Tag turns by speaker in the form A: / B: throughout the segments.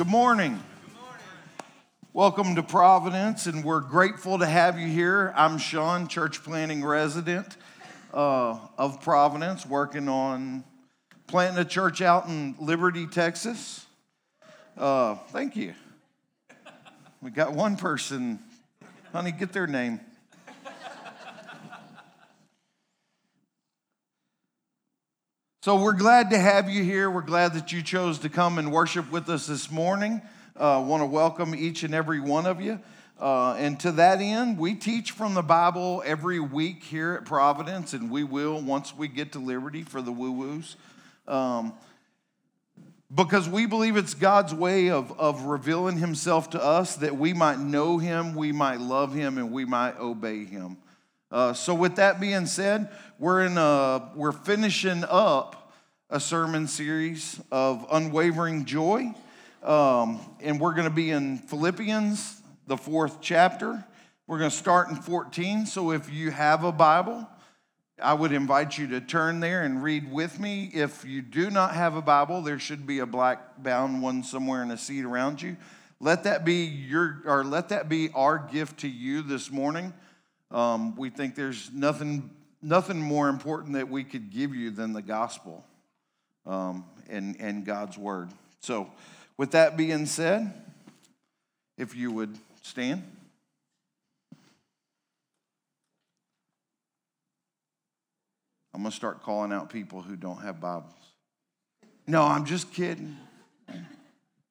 A: Good morning. Welcome to Providence, and we're grateful to have you here. I'm Sean, church planting resident uh, of Providence, working on planting a church out in Liberty, Texas. Uh, thank you. We got one person. Honey, get their name. So we're glad to have you here. We're glad that you chose to come and worship with us this morning. Uh, Want to welcome each and every one of you. Uh, and to that end, we teach from the Bible every week here at Providence, and we will once we get to Liberty for the woo woos. Um, because we believe it's God's way of, of revealing Himself to us that we might know Him, we might love Him, and we might obey Him. Uh, so, with that being said, we're in a, we're finishing up a sermon series of unwavering joy, um, and we're going to be in Philippians, the fourth chapter. We're going to start in 14. So, if you have a Bible, I would invite you to turn there and read with me. If you do not have a Bible, there should be a black bound one somewhere in a seat around you. Let that be your, or let that be our gift to you this morning. Um, we think there's nothing, nothing more important that we could give you than the gospel um, and, and God's word. So, with that being said, if you would stand. I'm going to start calling out people who don't have Bibles. No, I'm just kidding.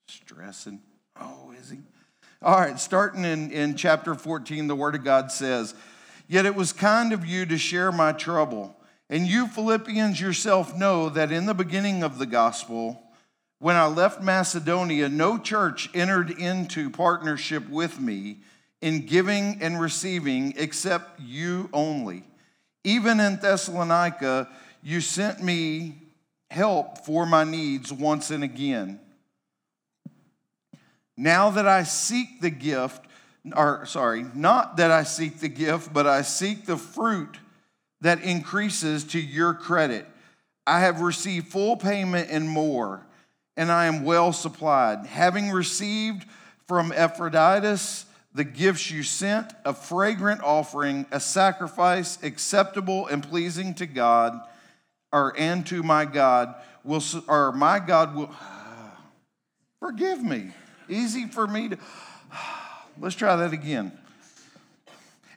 A: Stressing. Oh, is he? All right, starting in, in chapter 14, the Word of God says, Yet it was kind of you to share my trouble. And you, Philippians, yourself know that in the beginning of the gospel, when I left Macedonia, no church entered into partnership with me in giving and receiving except you only. Even in Thessalonica, you sent me help for my needs once and again. Now that I seek the gift, or sorry, not that I seek the gift, but I seek the fruit that increases to your credit. I have received full payment and more, and I am well supplied. Having received from Epaphroditus the gifts you sent, a fragrant offering, a sacrifice acceptable and pleasing to God, or and to my God, will or my God will forgive me easy for me to. Let's try that again.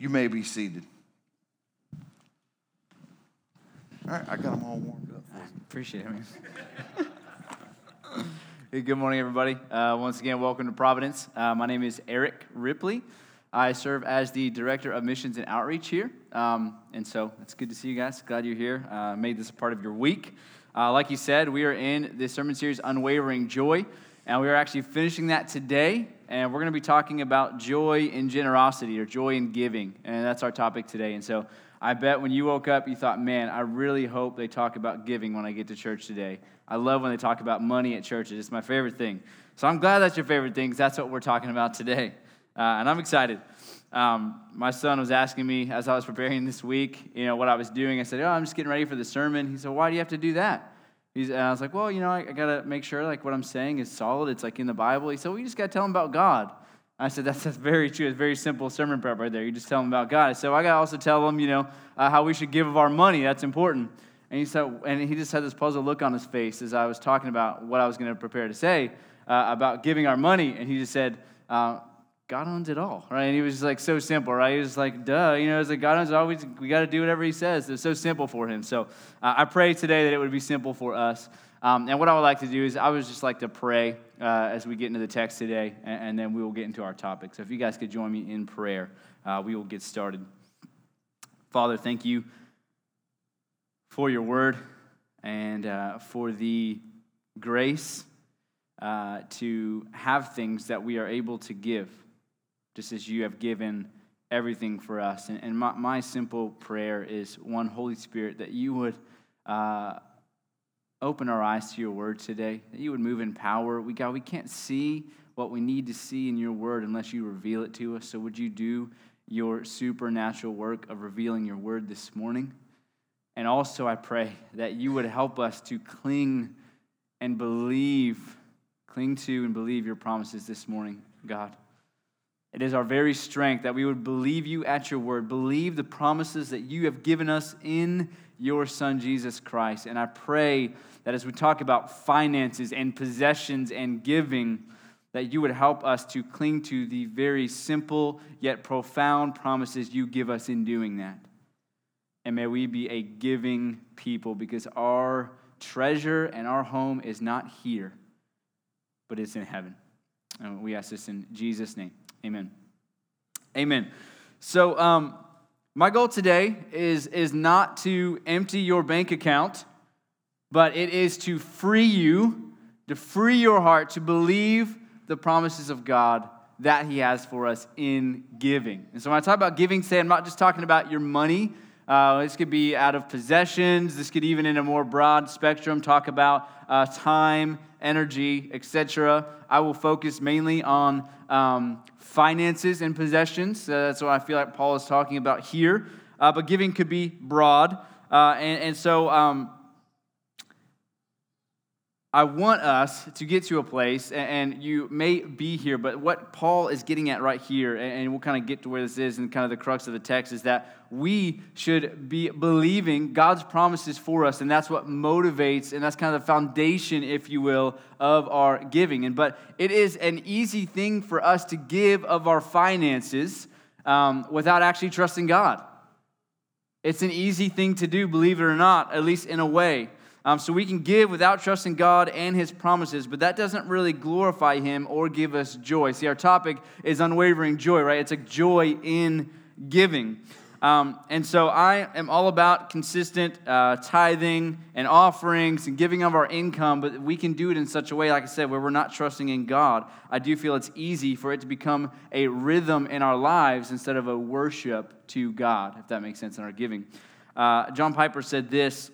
A: You may be seated. All right, I got them all warmed up.
B: Appreciate it. hey, good morning, everybody. Uh, once again, welcome to Providence. Uh, my name is Erik Ripley. I serve as the Director of Missions and Outreach here. Um, and so it's good to see you guys. Glad you're here. Uh, made this a part of your week. Uh, like you said, we are in this sermon series, Unwavering Joy, and we are actually finishing that today. And we're going to be talking about joy in generosity or joy in giving. And that's our topic today. And so I bet when you woke up, you thought, man, I really hope they talk about giving when I get to church today. I love when they talk about money at churches, it's my favorite thing. So I'm glad that's your favorite thing because that's what we're talking about today. Uh, and I'm excited. Um, my son was asking me as I was preparing this week, you know, what I was doing. I said, "Oh, I'm just getting ready for the sermon." He said, "Why do you have to do that?" He's, and I was like, "Well, you know, I, I got to make sure like what I'm saying is solid. It's like in the Bible." He said, "Well, you just got to tell him about God." I said, that's, that's very true. It's very simple sermon prep right there. You just tell them about God. So I got to also tell them, you know, uh, how we should give of our money. That's important. And he said, and he just had this puzzled look on his face as I was talking about what I was going to prepare to say uh, about giving our money. And he just said, uh, God owns it all, right? And he was like so simple, right? He was like, duh, you know, it's like God owns it all. We, got to do whatever he says. It's so simple for him. So uh, I pray today that it would be simple for us. Um, and what I would like to do is I would just like to pray uh, as we get into the text today, and, and, then we will get into our topic. So if you guys could join me in prayer, uh, we will get started. Father, thank you for your word and uh, for the grace uh, to have things that we are able to give, just as you have given everything for us. And, and my, my, simple prayer is one, Holy Spirit, that you would uh, open our eyes to your word today, that you would move in power. We, God, we can't see what we need to see in your word unless you reveal it to us. So would you do your supernatural work of revealing your word this morning? And also, I pray that you would help us to cling and believe, cling to and believe your promises this morning, God. It is our very strength that we would believe you at your word, believe the promises that you have given us in your Son, Jesus Christ. And I pray that as we talk about finances and possessions and giving, that you would help us to cling to the very simple yet profound promises you give us in doing that. And may we be a giving people because our treasure and our home is not here, but it's in heaven. And we ask this in Jesus' name. Amen. Amen. So, um, my goal today is, is not to empty your bank account, but it is to free you, to free your heart to believe the promises of God that He has for us in giving. And so when I talk about giving today, I'm not just talking about your money. Uh, this could be out of possessions. This could even, in a more broad spectrum, talk about uh, time, energy, etc. I will focus mainly on um, finances and possessions. Uh, that's what I feel like Paul is talking about here. Uh, but giving could be broad. Uh, and, and, so um, I want us to get to a place, and you may be here, but what Paul is getting at right here, and we'll kind of get to where this is and kind of the crux of the text, is that we should be believing God's promises for us, and that's what motivates, and that's kind of the foundation, if you will, of our giving. And but it is an easy thing for us to give of our finances um, without actually trusting God. It's an easy thing to do, believe it or not, at least in a way. Um, so we can give without trusting God and His promises, but that doesn't really glorify Him or give us joy. See, our topic is unwavering joy, right? It's a joy in giving. Um, and so I am all about consistent uh, tithing and offerings and giving of our income, but we can do it in such a way, like I said, where we're not trusting in God. I do feel it's easy for it to become a rhythm in our lives instead of a worship to God, if that makes sense in our giving. Uh, John Piper said this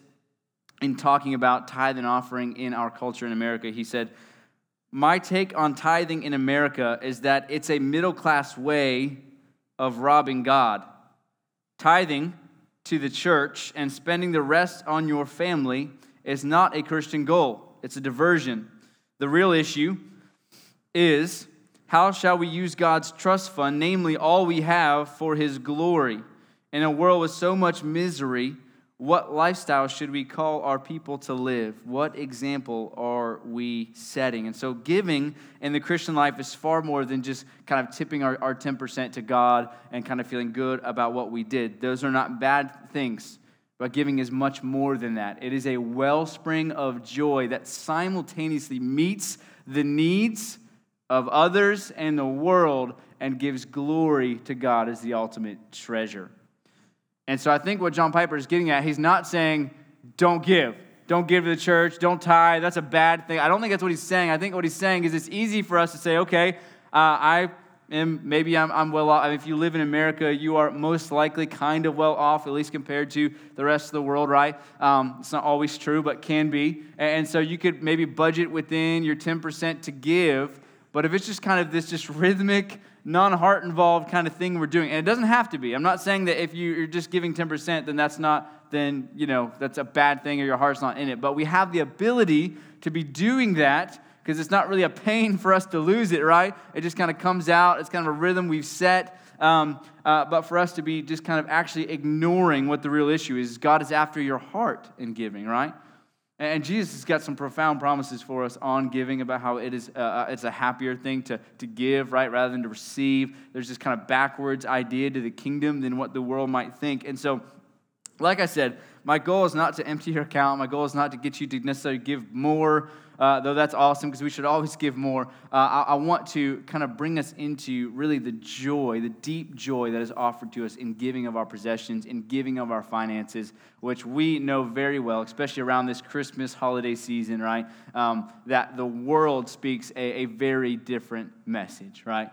B: in talking about tithe and offering in our culture in America. He said, My take on tithing in America is that it's a middle class way of robbing God. Tithing to the church and spending the rest on your family is not a Christian goal, it's a diversion. The real issue is how shall we use God's trust fund, namely all we have, for His glory? In a world with so much misery, what lifestyle should we call our people to live? What example are we setting? And so, giving in the Christian life is far more than just kind of tipping our, our 10% to God and kind of feeling good about what we did. Those are not bad things, but giving is much more than that. It is a wellspring of joy that simultaneously meets the needs of others and the world and gives glory to God as the ultimate treasure. And so I think what John Piper is getting at, he's not saying, don't give. Don't give to the church. Don't tithe. That's a bad thing. I don't think that's what he's saying. I think what he's saying is it's easy for us to say, okay, uh, I am, maybe I'm, I'm well off. I mean, if you live in America, you are most likely kind of well off, at least compared to the rest of the world, right? Um, it's not always true, but can be. And so you could maybe budget within your 10% to give. But if it's just kind of this just rhythmic, non heart involved kind of thing we're doing. And it doesn't have to be. I'm not saying that if you're just giving 10%, then that's not, then, you know, that's a bad thing or your heart's not in it. But we have the ability to be doing that because it's not really a pain for us to lose it, right? It just kind of comes out. It's kind of a rhythm we've set. Um, uh, but for us to be just kind of actually ignoring what the real issue is, God is after your heart in giving, right? And Jesus has got some profound promises for us on giving about how it is uh, uh, it's a happier thing to, to give, right, rather than to receive. There's this kind of backwards idea to the kingdom than what the world might think. And so, like I said, my goal is not to empty your account. My goal is not to get you to necessarily give more uh, though that's awesome because we should always give more, uh, I, I, want to kind of bring us into really the joy, the deep joy that is offered to us in giving of our possessions, in giving of our finances, which we know very well, especially around this Christmas holiday season, right? Um, that the world speaks a, a very different message, right?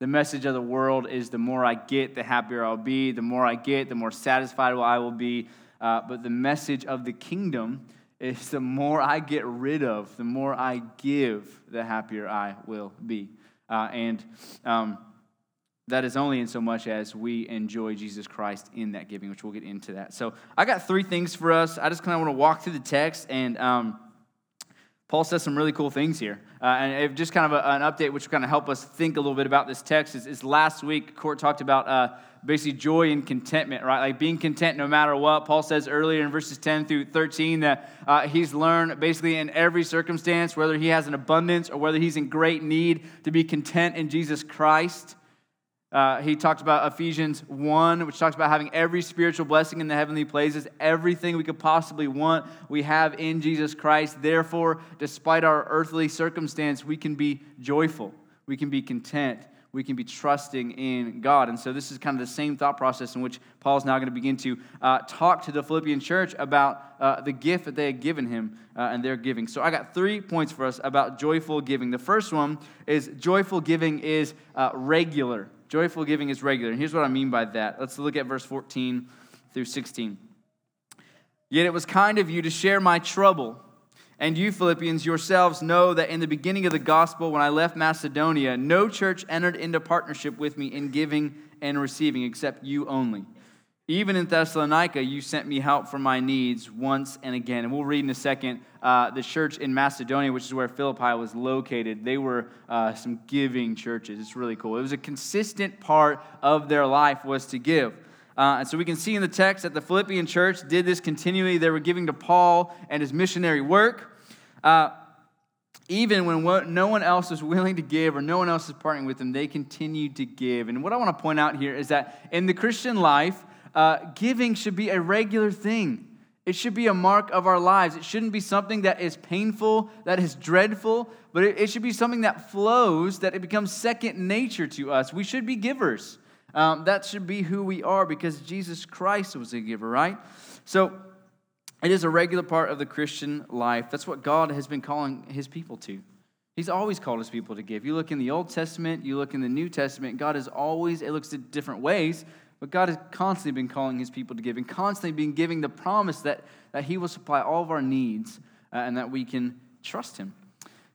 B: The message of the world is the more I get, the happier I'll be. The more I get, the more satisfied I will be. Uh, but the message of the kingdom is the more I get rid of, the more I give, the happier I will be. Uh, and um, that is only in so much as we enjoy Jesus Christ in that giving, which we'll get into that. So I got three things for us. I just kind of want to walk through the text and. Um, Paul says some really cool things here. Uh, and just kind of a, an update, which will kind of help us think a little bit about this text, is, is last week, Court talked about uh, basically joy and contentment, right? Like being content no matter what. Paul says earlier in verses 10 through 13 that uh, he's learned basically in every circumstance, whether he has an abundance or whether he's in great need, to be content in Jesus Christ. Uh, he talked about Ephesians 1, which talks about having every spiritual blessing in the heavenly places. Everything we could possibly want, we have in Jesus Christ. Therefore, despite our earthly circumstance, we can be joyful. We can be content. We can be trusting in God. And so, this is kind of the same thought process in which Paul is now going to begin to uh, talk to the Philippian church about uh, the gift that they had given him uh, and their giving. So, I got three points for us about joyful giving. The first one is joyful giving is uh, regular. Joyful giving is regular. And here's what I mean by that. Let's look at verse 14 through 16. Yet it was kind of you to share my trouble. And you, Philippians, yourselves know that in the beginning of the gospel, when I left Macedonia, no church entered into partnership with me in giving and receiving except you only. Even in Thessalonica, you sent me help for my needs once and again. And we'll read in a second uh, the church in Macedonia, which is where Philippi was located. They were uh, some giving churches. It's really cool. It was a consistent part of their life was to give. Uh, and so we can see in the text that the Philippian church did this continually. They were giving to Paul and his missionary work. Uh, even when no one else is willing to give or no one else is partnering with them, they continued to give. And what I want to point out here is that in the Christian life, uh, giving should be a regular thing. It should be a mark of our lives. It shouldn't be something that is painful, that is dreadful, but it, it should be something that flows, that it becomes second nature to us. We should be givers. Um, that should be who we are because Jesus Christ was a giver, right? So it is a regular part of the Christian life. That's what God has been calling his people to. He's always called his people to give. You look in the Old Testament, you look in the New Testament, God is always, it looks at different ways, but God has constantly been calling his people to give and constantly been giving the promise that, that he will supply all of our needs uh, and that we can trust him.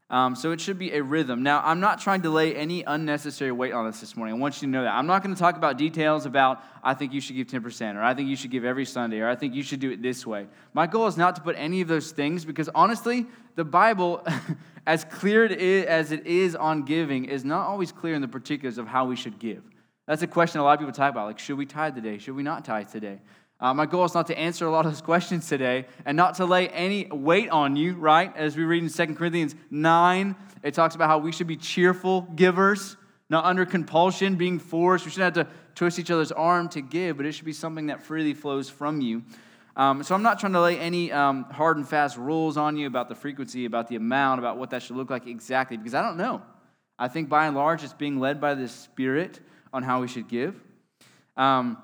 B: Um, so it should be a rhythm. Now, I'm not trying to lay any unnecessary weight on this this morning. I want you to know that. I'm not going to talk about details about, I think you should give 10%, or I think you should give every Sunday, or I think you should do it this way. My goal is not to put any of those things because honestly, the Bible, as clear as it is on giving, is not always clear in the particulars of how we should give. That's a question a lot of people talk about. Like, should we tithe today? Should we not tithe today? Uh, my goal is not to answer a lot of those questions today and not to lay any weight on you, right? As we read in 2 Corinthians 9, it talks about how we should be cheerful givers, not under compulsion, being forced. We shouldn't have to twist each other's arm to give, but it should be something that freely flows from you. Um, so I'm not trying to lay any um, hard and fast rules on you about the frequency, about the amount, about what that should look like exactly, because I don't know. I think by and large it's being led by the Spirit on how we should give. Um,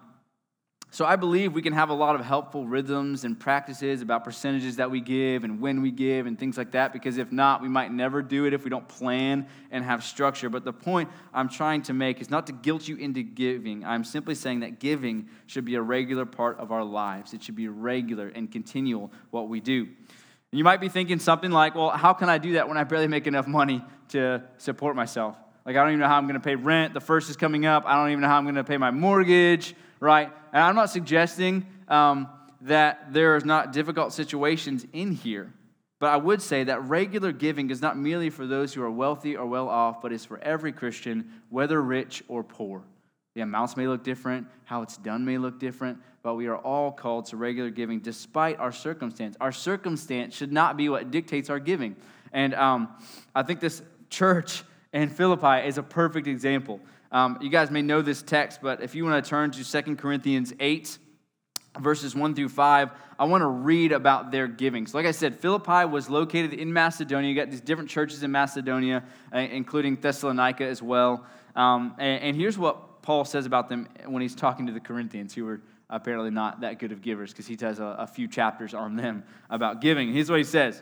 B: so I believe we can have a lot of helpful rhythms and practices about percentages that we give and when we give and things like that, because if not, we might never do it if we don't plan and have structure. But the point I'm trying to make is not to guilt you into giving. I'm simply saying that giving should be a regular part of our lives, it should be regular and continual what we do. You might be thinking something like, well, how can I do that when I barely make enough money to support myself? Like, I don't even know how I'm going to pay rent. The first is coming up. I don't even know how I'm going to pay my mortgage, right? And I'm not suggesting um, that there is not difficult situations in here. But I would say that regular giving is not merely for those who are wealthy or well off, but is for every Christian, whether rich or poor. The amounts may look different, how it's done may look different, but we are all called to regular giving despite our circumstance. Our circumstance should not be what dictates our giving. And um, I think this church and Philippi is a perfect example. Um, you guys may know this text, but if you want to turn to 2 Corinthians 8, verses 1 through 5, I want to read about their giving. So, like I said, Philippi was located in Macedonia. You got these different churches in Macedonia, uh, including Thessalonica as well. Um, and, and, here's what Paul says about them when he's talking to the Corinthians, who were apparently not that good of givers, because he has a, a few chapters on them about giving. Here's what he says.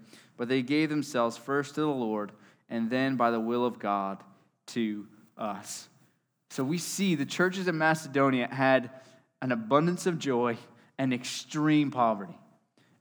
B: but they gave themselves first to the Lord, and then by the will of God to us. So we see the churches in Macedonia had an abundance of joy and extreme poverty.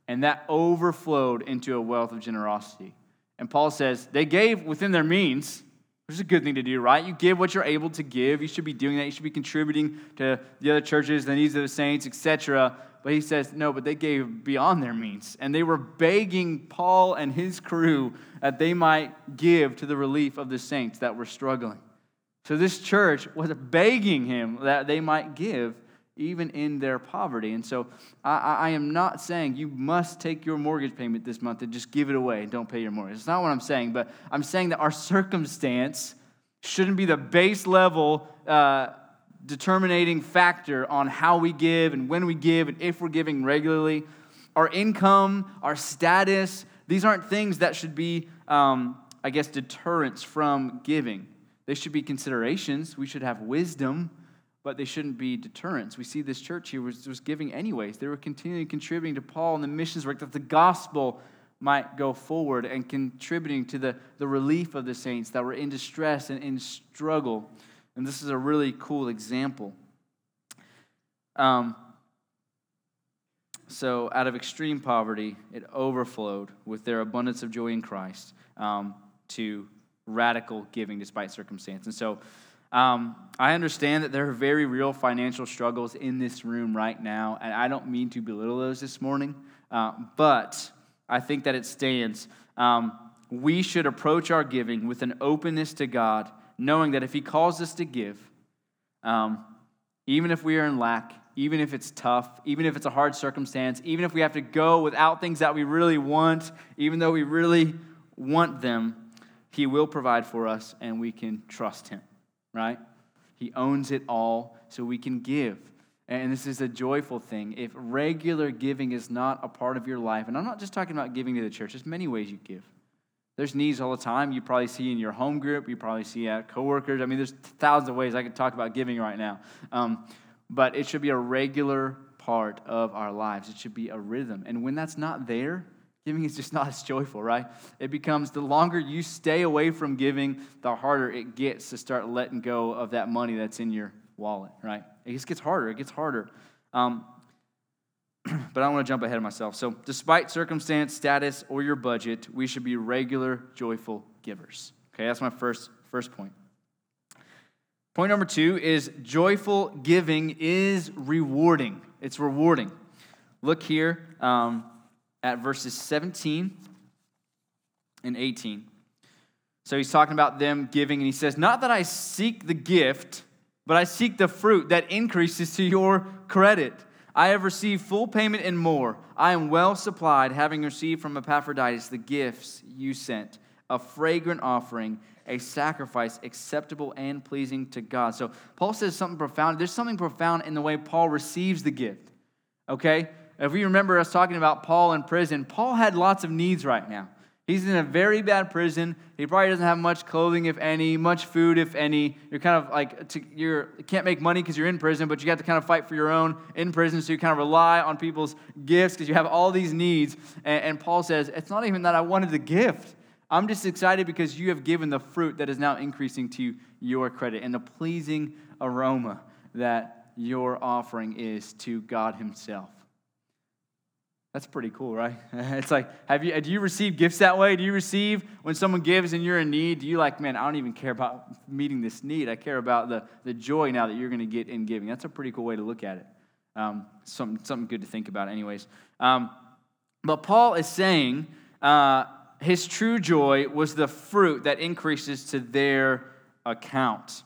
B: And that overflowed into a wealth of generosity. And Paul says they gave within their means, which is a good thing to do, right? You give what you're able to give. You should be doing that. You should be contributing to the other churches, the needs of the saints, etc. But he says, no, but they gave beyond their means. And they were begging Paul and his crew that they might give to the relief of the saints that were struggling. So this church was begging him that they might give even in their poverty. And so I, I, am not saying you must take your mortgage payment this month and just give it away and don't pay your mortgage. It's not what I'm saying, but I'm saying that our circumstance shouldn't be the base level uh, determining factor on how we give and when we give and if we're giving regularly. Our income, our status, these aren't things that should be, um, I guess, deterrents from giving. They should be considerations. We should have wisdom but they shouldn't be deterrents. We see this church here was, was giving anyways. They were continually contributing to Paul and the missions work that the gospel might go forward and contributing to the, the relief of the saints that were in distress and in struggle. And this is a really cool example. Um, so, out of extreme poverty, it overflowed with their abundance of joy in Christ um, to radical giving despite circumstance. And so, um, I understand that there are very real financial struggles in this room right now, and I don't mean to belittle those this morning, uh, but I think that it stands. Um, we should approach our giving with an openness to God, knowing that if He calls us to give, um, even if we are in lack, even if it's tough, even if it's a hard circumstance, even if we have to go without things that we really want, even though we really want them, He will provide for us and we can trust Him right? He owns it all, so we can give. And this is a joyful thing. If regular giving is not a part of your life, and I'm not just talking about giving to the church, there's many ways you give. There's needs all the time. You probably see in your home group, you probably see at coworkers. I mean, there's thousands of ways I could talk about giving right now. Um, but it should be a regular part of our lives. It should be a rhythm. And when that's not there, Giving is just not as joyful, right? It becomes the longer you stay away from giving, the harder it gets to start letting go of that money that's in your wallet, right? It just gets harder. It gets harder. Um, but I don't want to jump ahead of myself. So, despite circumstance, status, or your budget, we should be regular, joyful givers. Okay, that's my first, first point. Point number two is joyful giving is rewarding. It's rewarding. Look here. Um, at verses 17 and 18. So he's talking about them giving, and he says, Not that I seek the gift, but I seek the fruit that increases to your credit. I have received full payment and more. I am well supplied, having received from Epaphroditus the gifts you sent, a fragrant offering, a sacrifice acceptable and pleasing to God. So Paul says something profound. There's something profound in the way Paul receives the gift. Okay? If we remember us talking about Paul in prison, Paul had lots of needs right now. He's in a very bad prison. He probably doesn't have much clothing, if any, much food, if any. You're kind of like, you can't make money because you're in prison, but you have to kind of fight for your own in prison. So you kind of rely on people's gifts because you have all these needs. And, and Paul says, It's not even that I wanted the gift. I'm just excited because you have given the fruit that is now increasing to your credit and the pleasing aroma that your offering is to God Himself. That's pretty cool, right? It's like, have you, do you receive gifts that way? Do you receive when someone gives and you're in need? Do you like, man, I don't even care about meeting this need. I care about the, the joy now that you're going to get in giving. That's a pretty cool way to look at it. Um, something, something good to think about, anyways. Um, but Paul is saying uh, his true joy was the fruit that increases to their account.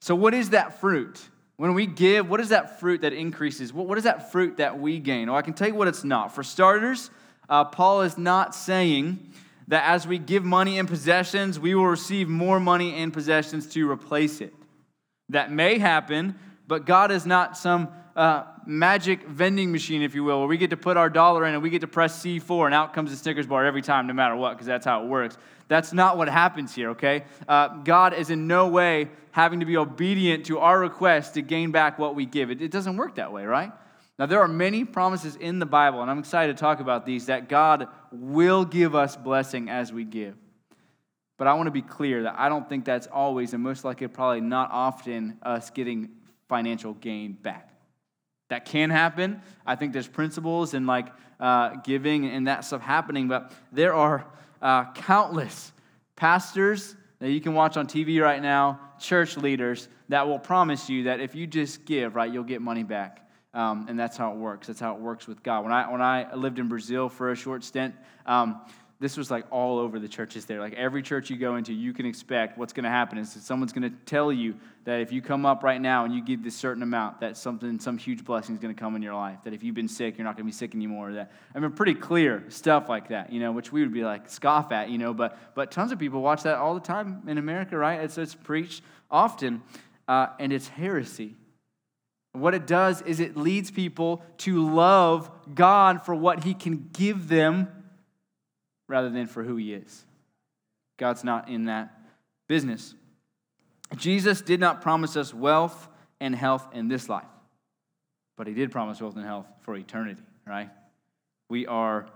B: So, what is that fruit? When we give, what is that fruit that increases? What, is that fruit that we gain? Well, I can tell you what it's not. For starters, uh, Paul is not saying that as we give money and possessions, we will receive more money and possessions to replace it. That may happen, but God is not some uh, magic vending machine, if you will, where we get to put our dollar in and we get to press C4 and out comes the Snickers bar every time, no matter what, because that's how it works. That's not what happens here, okay? Uh, God is in no way having to be obedient to our request to gain back what we give. It, it doesn't work that way, right? Now, there are many promises in the Bible, and I'm excited to talk about these, that God will give us blessing as we give. But I want to be clear that I don't think that's always, and most likely probably not often, us getting financial gain back. That can happen. I think there's principles in like uh, giving and that stuff happening, but there are uh, countless pastors that you can watch on TV right now, church leaders that will promise you that if you just give, right, you'll get money back. Um, and that's how it works. That's how it works with God. When I when I lived in Brazil for a short stint, um, this was like all over the churches there. Like every church you go into, you can expect what's going to happen is that someone's going to tell you that if you come up right now and you give this certain amount, that something, some huge blessing is going to come in your life. That if you've been sick, you're not going to be sick anymore. That I mean, pretty clear stuff like that, you know, which we would be like scoff at, you know. But but tons of people watch that all the time in America, right? It's it's preached often, uh, and it's heresy. What it does is it leads people to love God for what He can give them rather than for who he is. God's not in that business. Jesus did not promise us wealth and health in this life, but he did promise wealth and health for eternity, right? We are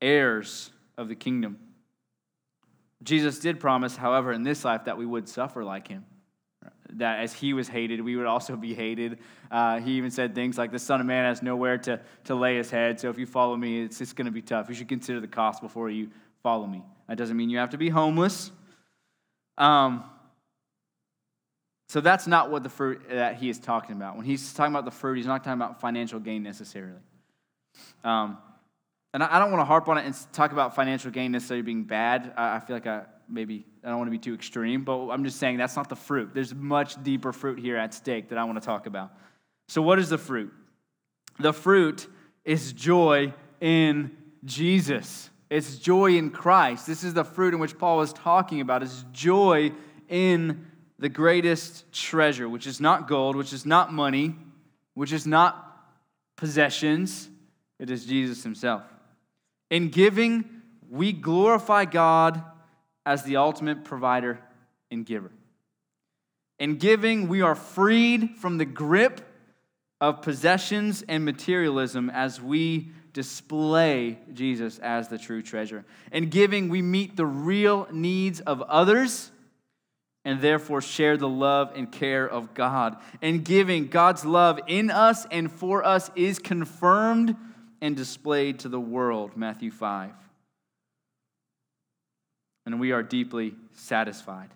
B: heirs of the kingdom. Jesus did promise, however, in this life that we would suffer like him. That as he was hated, we would also be hated. Uh, he even said things like, The Son of Man has nowhere to, to lay his head, so if you follow me, it's just going to be tough. You should consider the cost before you follow me. That doesn't mean you have to be homeless. Um, so that's not what the fruit that he is talking about. When he's talking about the fruit, he's not talking about financial gain necessarily. Um, and I, don't want to harp on it and talk about financial gain necessarily being bad. I, I feel like I maybe I don't want to be too extreme, but I'm just saying that's not the fruit. There's much deeper fruit here at stake that I want to talk about. So, what is the fruit? The fruit is joy in Jesus. It's joy in Christ. This is the fruit in which Paul is talking about. It's joy in the greatest treasure, which is not gold, which is not money, which is not possessions. It is Jesus himself. In giving, we glorify God as the ultimate provider and giver. In giving, we are freed from the grip of possessions and materialism as we display Jesus as the true treasure. In giving, we meet the real needs of others and therefore share the love and care of God. In giving, God's love in us and for us is confirmed and displayed to the world. Matthew 5 and we are deeply satisfied.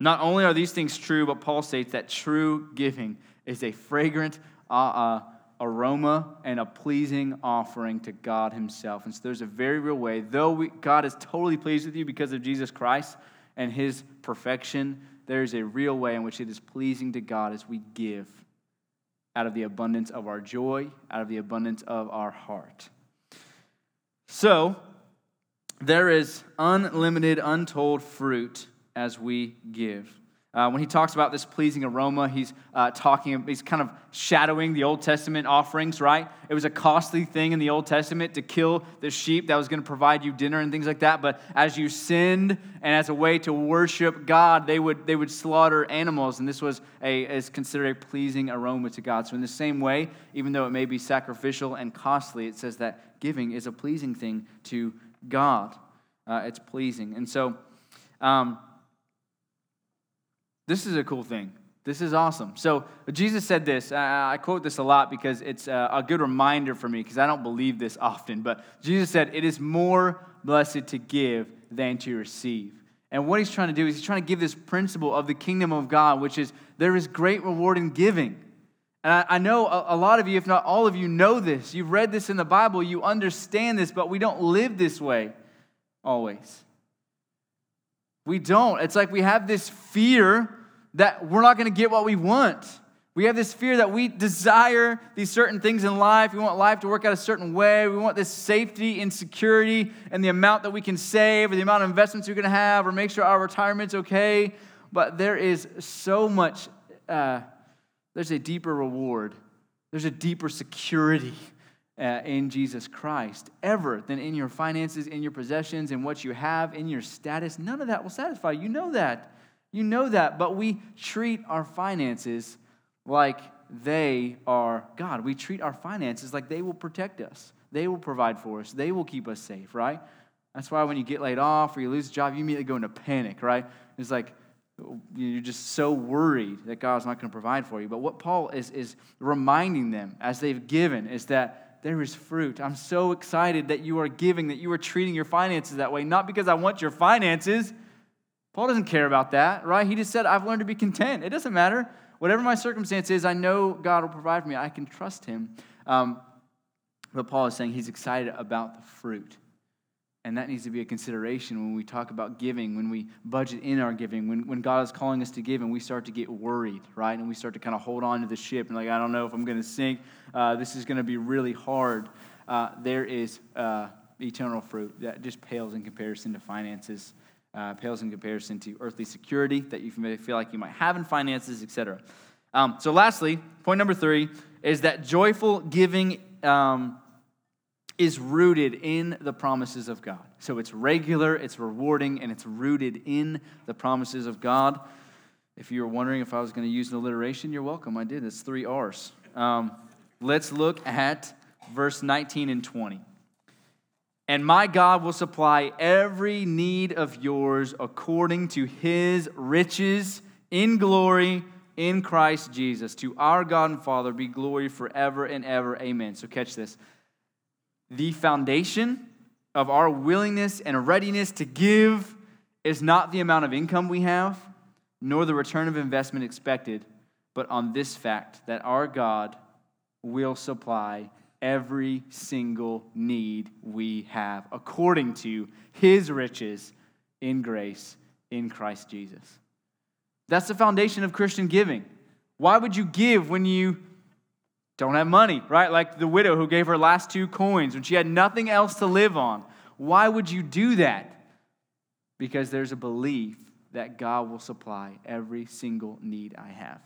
B: Not only are these things true, but Paul states that true giving is a fragrant uh, uh, aroma and a pleasing offering to God Himself. And so there's a very real way, though we, God is totally pleased with you because of Jesus Christ and His perfection, there's a real way in which it is pleasing to God as we give out of the abundance of our joy, out of the abundance of our heart. So, there is unlimited, untold fruit as we give. Uh, when he talks about this pleasing aroma, he's uh, talking, he's kind of shadowing the Old Testament offerings, right? It was a costly thing in the Old Testament to kill the sheep that was going to provide you dinner and things like that. But as you sinned and as a way to worship God, they would, they would slaughter animals, and this was a, is considered a pleasing aroma to God. So, in the same way, even though it may be sacrificial and costly, it says that giving is a pleasing thing to God. Uh, it's pleasing. And so, um, this is a cool thing. This is awesome. So, Jesus said this. I quote this a lot because it's a good reminder for me because I don't believe this often. But Jesus said, It is more blessed to give than to receive. And what he's trying to do is he's trying to give this principle of the kingdom of God, which is there is great reward in giving. And I, I know a, a lot of you, if not all of you, know this. You've read this in the Bible, you understand this, but we don't live this way always. We don't. It's like we have this fear that we're not going to get what we want. We have this fear that we desire these certain things in life. We want life to work out a certain way. We want this safety and security and the amount that we can save or the amount of investments we're going to have or make sure our retirement's okay. But there is so much, uh, there's a deeper reward, there's a deeper security. Uh, in Jesus Christ, ever than in your finances, in your possessions, in what you have, in your status. None of that will satisfy. You know that. You know that. But we treat our finances like they are God. We treat our finances like they will protect us, they will provide for us, they will keep us safe, right? That's why when you get laid off or you lose a job, you immediately go into panic, right? It's like you're just so worried that God's not going to provide for you. But what Paul is, is reminding them as they've given is that there is fruit. I'm so excited that you are giving, that you are treating your finances that way, not because I want your finances. Paul doesn't care about that, right? He just said, I've learned to be content. It doesn't matter. Whatever my circumstance is, I know God will provide for me. I can trust Him. Um, but Paul is saying he's excited about the fruit. And that needs to be a consideration when we talk about giving, when we budget in our giving, when, when God is calling us to give and we start to get worried, right? And we start to kind of hold on to the ship and, like, I don't know if I'm going to sink. Uh, this is going to be really hard. Uh, there is uh, eternal fruit that just pales in comparison to finances uh, pales in comparison to earthly security that you may feel like you might have in finances, etc. Um, so, lastly, point number three is that joyful giving um, is rooted in the promises of God. So, it's regular, it's rewarding, and it's rooted in the promises of God. If you were wondering if I was going to use an alliteration, you're welcome. I did. It's three R's. Um, let's look at verse 19 and 20. And my God will supply every need of yours according to his riches in glory in Christ Jesus. To our God and Father be glory forever and ever. Amen. So, catch this. The foundation of our willingness and readiness to give is not the amount of income we have, nor the return of investment expected, but on this fact that our God will supply every single need we have according to his riches in grace in Christ Jesus. That's the foundation of Christian giving. Why would you give when you don't have money, right? Like the widow who gave her last two coins when she had nothing else to live on. Why would you do that? Because there's a belief that God will supply every single need I have.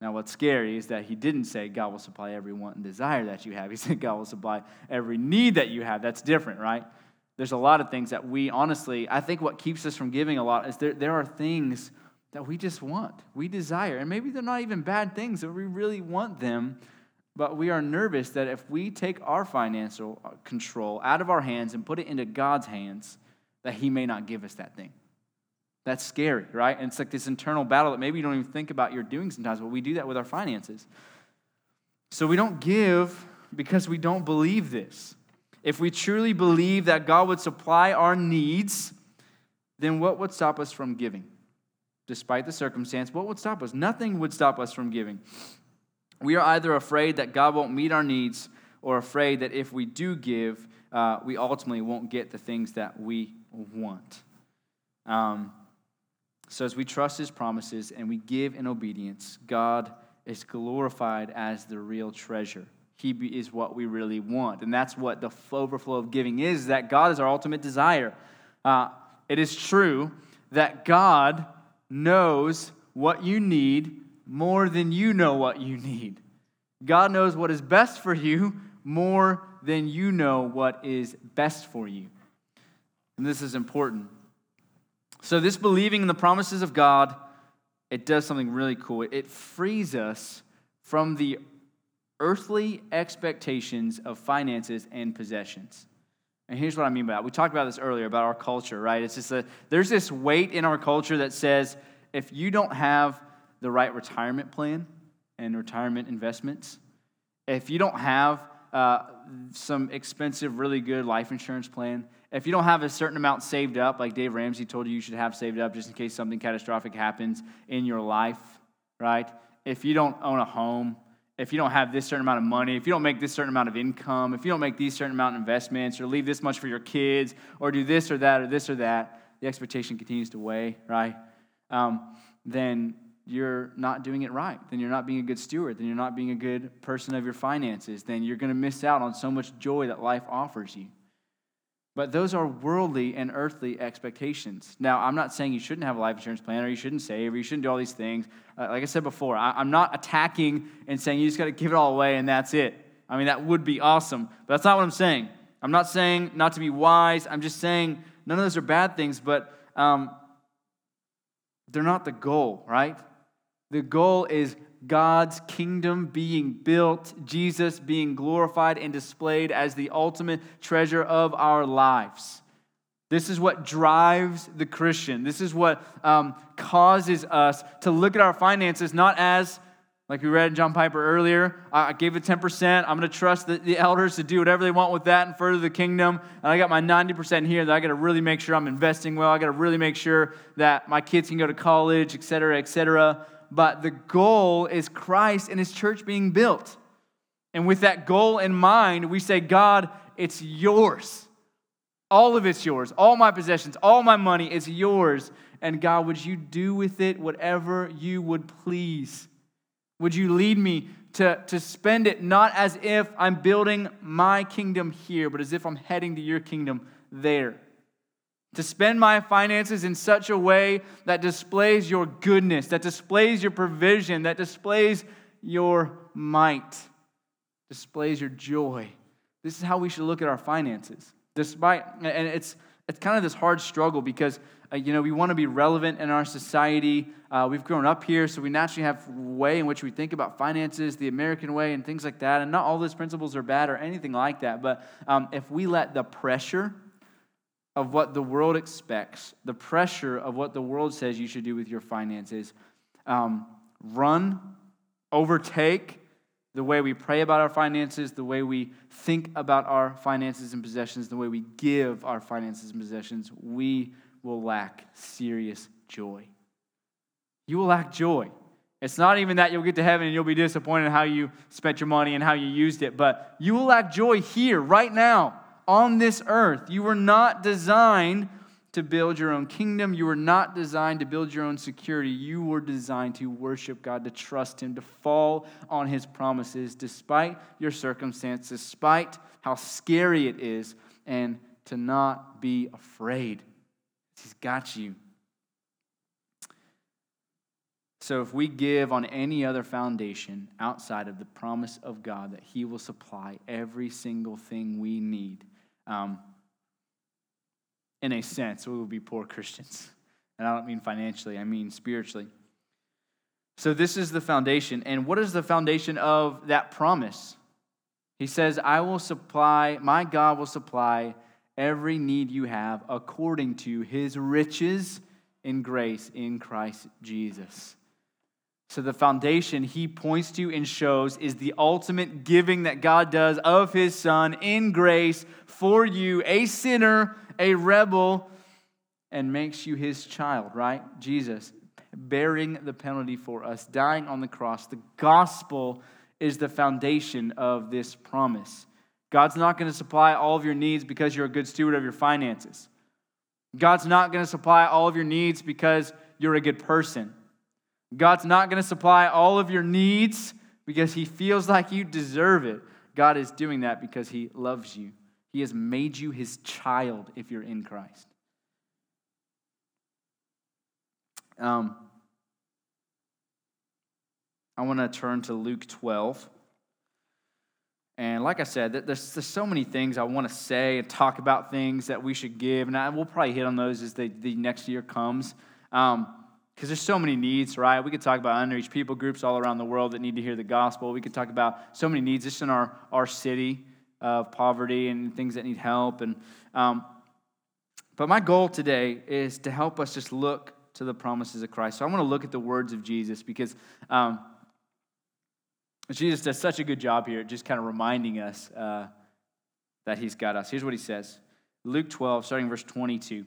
B: Now, what's scary is that he didn't say God will supply every want and desire that you have. He said God will supply every need that you have. That's different, right? There's a lot of things that we honestly, I think what keeps us from giving a lot is there, there are things that we just want, we desire. And maybe they're not even bad things, but we really want them. But we are nervous that if we take our financial uh, control out of our hands and put it into God's hands, that He may not give us that thing. That's scary, right? And it's like this internal battle that maybe you don't even think about you're doing sometimes, but we do that with our finances. So we don't give because we don't believe this. If we truly believe that God would supply our needs, then what would stop us from giving? Despite the circumstance, what would stop us? Nothing would stop us from giving. We are either afraid that God won't meet our needs or afraid that if we do give, uh, we ultimately won't get the things that we want. Um, so, as we trust his promises and we give in obedience, God is glorified as the real treasure. He is what we really want. And that's what the overflow of giving is that God is our ultimate desire. Uh, it is true that God knows what you need more than you know what you need. God knows what is best for you more than you know what is best for you. And this is important so, this believing in the promises of God, it does something really cool. It frees us from the earthly expectations of finances and possessions. And here's what I mean by that. We talked about this earlier about our culture, right? It's just that there's this weight in our culture that says if you don't have the right retirement plan and retirement investments, if you don't have uh, some expensive, really good life insurance plan, if you don't have a certain amount saved up, like Dave Ramsey told you you should have saved up just in case something catastrophic happens in your life, right? If you don't own a home, if you don't have this certain amount of money, if you don't make this certain amount of income, if you don't make these certain amount of investments, or leave this much for your kids, or do this or that, or this or that, the expectation continues to weigh, right? Um, then you're not doing it right. Then you're not being a good steward. Then you're not being a good person of your finances. Then you're going to miss out on so much joy that life offers you. But those are worldly and earthly expectations. Now, I'm not saying you shouldn't have a life insurance plan or you shouldn't save or you shouldn't do all these things. Uh, like I said before, I, am not attacking and saying you just got to give it all away and that's it. I mean, that would be awesome. But that's not what I'm saying. I'm not saying not to be wise. I'm just saying none of those are bad things, but um, they're not the goal, right? The goal is God's kingdom being built, Jesus being glorified and displayed as the ultimate treasure of our lives. This is what drives the Christian. This is what um, causes us to look at our finances not as, like we read in John Piper earlier, I gave it 10%. I'm going to trust the, the elders to do whatever they want with that and further the kingdom. And I got my 90% here that I got to really make sure I'm investing well. I got to really make sure that my kids can go to college, et cetera, et cetera but the goal is Christ and his church being built. And with that goal in mind, we say, God, it's yours. All of it's yours. All my possessions, all my money is yours. And God, would you do with it whatever you would please? Would you lead me to, to spend it not as if I'm building my kingdom here, but as if I'm heading to your kingdom there? To spend my finances in such a way that displays your goodness, that displays your provision, that displays your might, displays your joy. This is how we should look at our finances. Despite, and it's it's kind of this hard struggle because uh, you know we want to be relevant in our society. Uh, we've grown up here, so we naturally have way in which we think about finances, the American way, and things like that. And not all those principles are bad or anything like that. But um, if we let the pressure of what the world expects, the pressure of what the world says you should do with your finances, um, run, overtake the way we pray about our finances, the way we think about our finances and possessions, the way we give our finances and possessions, we will lack serious joy. You will lack joy. It's not even that you'll get to heaven and you'll be disappointed in how you spent your money and how you used it, but you will lack joy here, right now on this earth. You were not designed to build your own kingdom. You were not designed to build your own security. You were designed to worship God, to trust Him, to fall on His promises despite your circumstances, despite how scary it is, and to not be afraid. He's got you. So, if we give on any other foundation outside of the promise of God that He will supply every single thing we need, um, in a sense, we would be poor Christians. And I don't mean financially, I mean spiritually. So, this is the foundation. And what is the foundation of that promise? He says, I will supply, my God will supply every need you have according to his riches in grace in Christ Jesus. So, the foundation he points to and shows is the ultimate giving that God does of his Son in grace for you, a sinner, a rebel, and makes you his child, right? Jesus bearing the penalty for us, dying on the cross. The gospel is the foundation of this promise. God's not going to supply all of your needs because you're a good steward of your finances. God's not going to supply all of your needs because you're a good person. God's not going to supply all of your needs because He feels like you deserve it. God is doing that because He loves you. He has made you His child if you're in Christ. Um, I want to turn to Luke 12. And like I said, there's, there's so many things I want to say and talk about things that we should give. And I, we'll probably hit on those as the, the next year comes. Um, because there's so many needs, right? We could talk about underreached people groups all around the world that need to hear the gospel. We could talk about so many needs just in our, our city of poverty and things that need help. And um, but my goal today is to help us just look to the promises of Christ. So I want to look at the words of Jesus because um, Jesus does such a good job here, just kind of reminding us uh, that He's got us. Here's what He says: Luke 12, starting verse 22.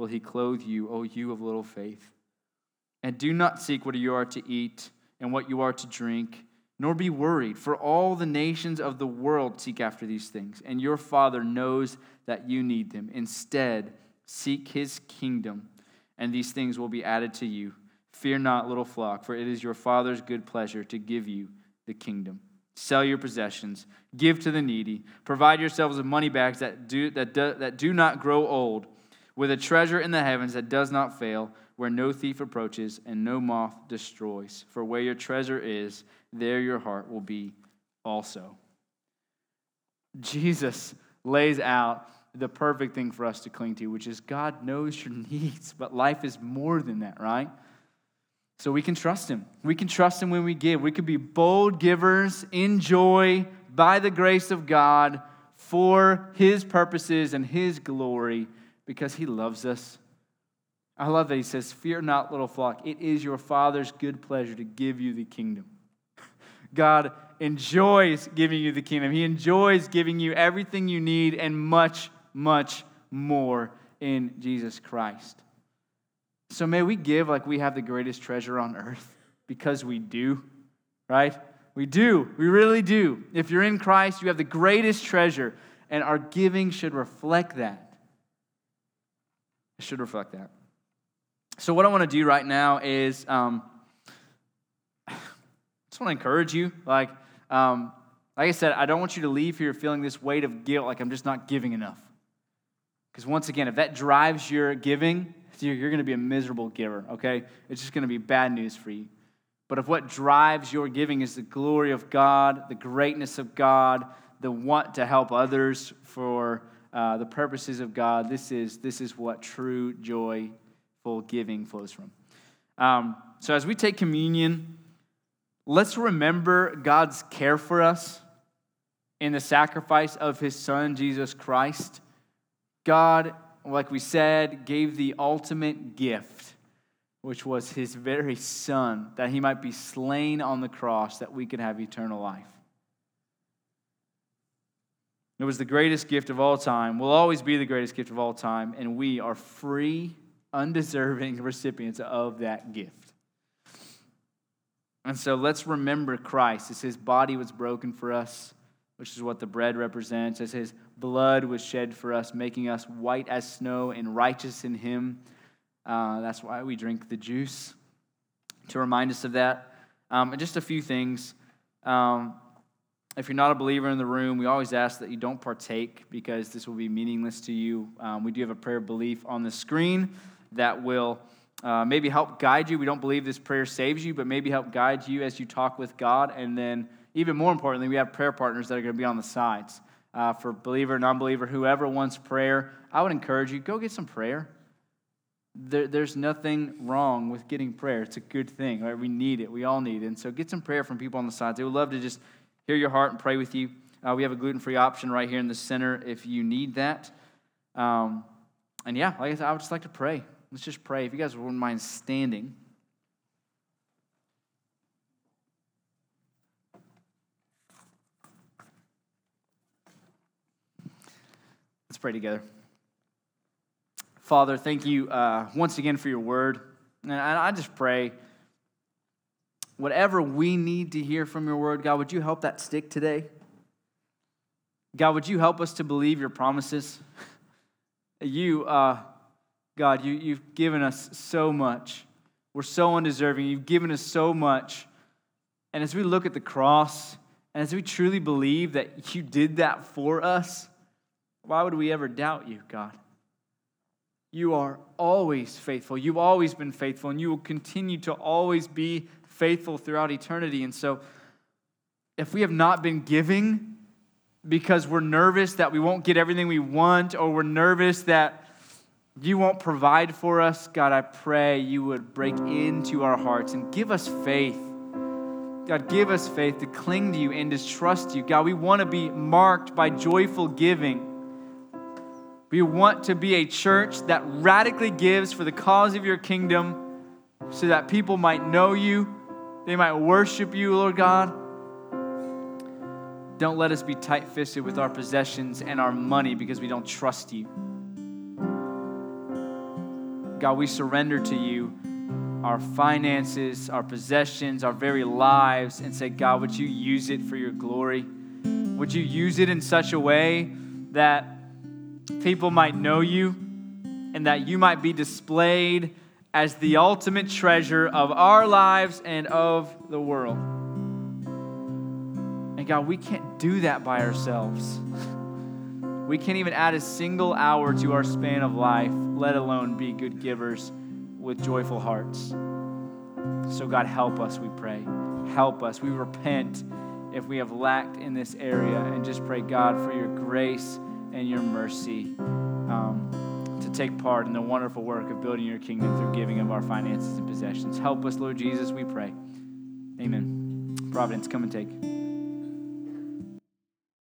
B: will he clothe you, O you of little faith? And do not seek what you are to eat and what you are to drink nor be worried, for all the nations of the world seek after these things, and your Father knows that you need them. Instead, seek his kingdom, and these things will be added to you. Fear not, little flock, for it is your Father's good pleasure to give you the kingdom. Sell your possessions, give to the needy, provide yourselves with money bags that do, that do, that do not grow old, with a treasure in the heavens that does not fail, where no thief approaches and no moth destroys. For where your treasure is, there your heart will be also. Jesus lays out the perfect thing for us to cling to, which is God knows your needs, but life is more than that, right? So we can trust Him. We can trust Him when we give. We can be bold givers in joy by the grace of God for His purposes and His glory because He loves us. I love that He says, Fear not, little flock. It is your Father's good pleasure to give you the kingdom. God enjoys giving you the kingdom. He enjoys giving you everything you need and much, much more in Jesus Christ. So may we give like we have the greatest treasure on earth because we do, right? We do. We really do. If you're in Christ, you have the greatest treasure, and our giving should reflect that. It should reflect that. So, what I want to do right now is um, just want to encourage you. Like, um, like I said, I don't want you to leave here feeling this weight of guilt, like I'm just not giving enough. Because once again, if that drives your giving, you're going to be a miserable giver, okay? It's just going to be bad news for you. But if what drives your giving is the glory of God, the greatness of God, the want to help others for uh, the purposes of God, this is, this is what true joyful giving flows from. Um, so as we take communion, let's remember God's care for us in the sacrifice of his son, Jesus Christ. God, like we said, gave the ultimate gift, which was his very son, that he might be slain on the cross that we could have eternal life. It was the greatest gift of all time, will always be the greatest gift of all time, and we are free, undeserving recipients of that gift. And so let's remember Christ as his body was broken for us, which is what the bread represents, as his blood was shed for us, making us white as snow and righteous in him. Uh, that's why we drink the juice to remind us of that. Um, and just a few things. Um, if you're not a believer in the room, we always ask that you don't partake because this will be meaningless to you. Um, we do have a prayer belief on the screen that will uh, maybe help guide you. We don't believe this prayer saves you, but maybe help guide you as you talk with God. And then, even more importantly, we have prayer partners that are going to be on the sides. Uh, for believer, non believer, whoever wants prayer, I would encourage you go get some prayer. There, there's nothing wrong with getting prayer. It's a good thing, right? We need it. We all need it. And so get some prayer from people on the sides. They would love to just hear your heart and pray with you. Uh, we have a gluten free option right here in the center if you need that. Um, and yeah, like I said, I would just like to pray. Let's just pray. If you guys wouldn't mind standing. Let's pray together. Father, thank you uh, once again for your word. And I just pray, whatever we need to hear from your word, God, would you help that stick today? God, would you help us to believe your promises? You, uh, God, you, you've given us so much. We're so undeserving. You've given us so much. And as we look at the cross And as we truly believe that you did that for us, why would we ever doubt you, God? You are always faithful. You've always been faithful, and you will continue to always be faithful throughout eternity. And so, if we have not been giving because we're nervous that we won't get everything we want, or we're nervous that you won't provide for us, God, I pray you would break into our hearts and give us faith. God, give us faith to cling to you and to trust you. God, we want to be marked by joyful giving. We want to be a church that radically gives for the cause of your kingdom so that people might know you, they might worship you, Lord God. Don't let us be tight fisted with our possessions and our money because we don't trust you. God, we surrender to you our finances, our possessions, our very lives, and say, God, would you use it for your glory? Would you use it in such a way that people might know you and that you might be displayed as the ultimate treasure of our lives and of the world? And God, we can't do that by ourselves. We can't even add a single hour to our span of life, let alone be good givers with joyful hearts. So, God, help us, we pray. Help us. We repent if we have lacked in this area and just pray, God, for your grace and your mercy um, to take part in the wonderful work of building your kingdom through giving of our finances and possessions. Help us, Lord Jesus, we pray. Amen. Providence, come and take.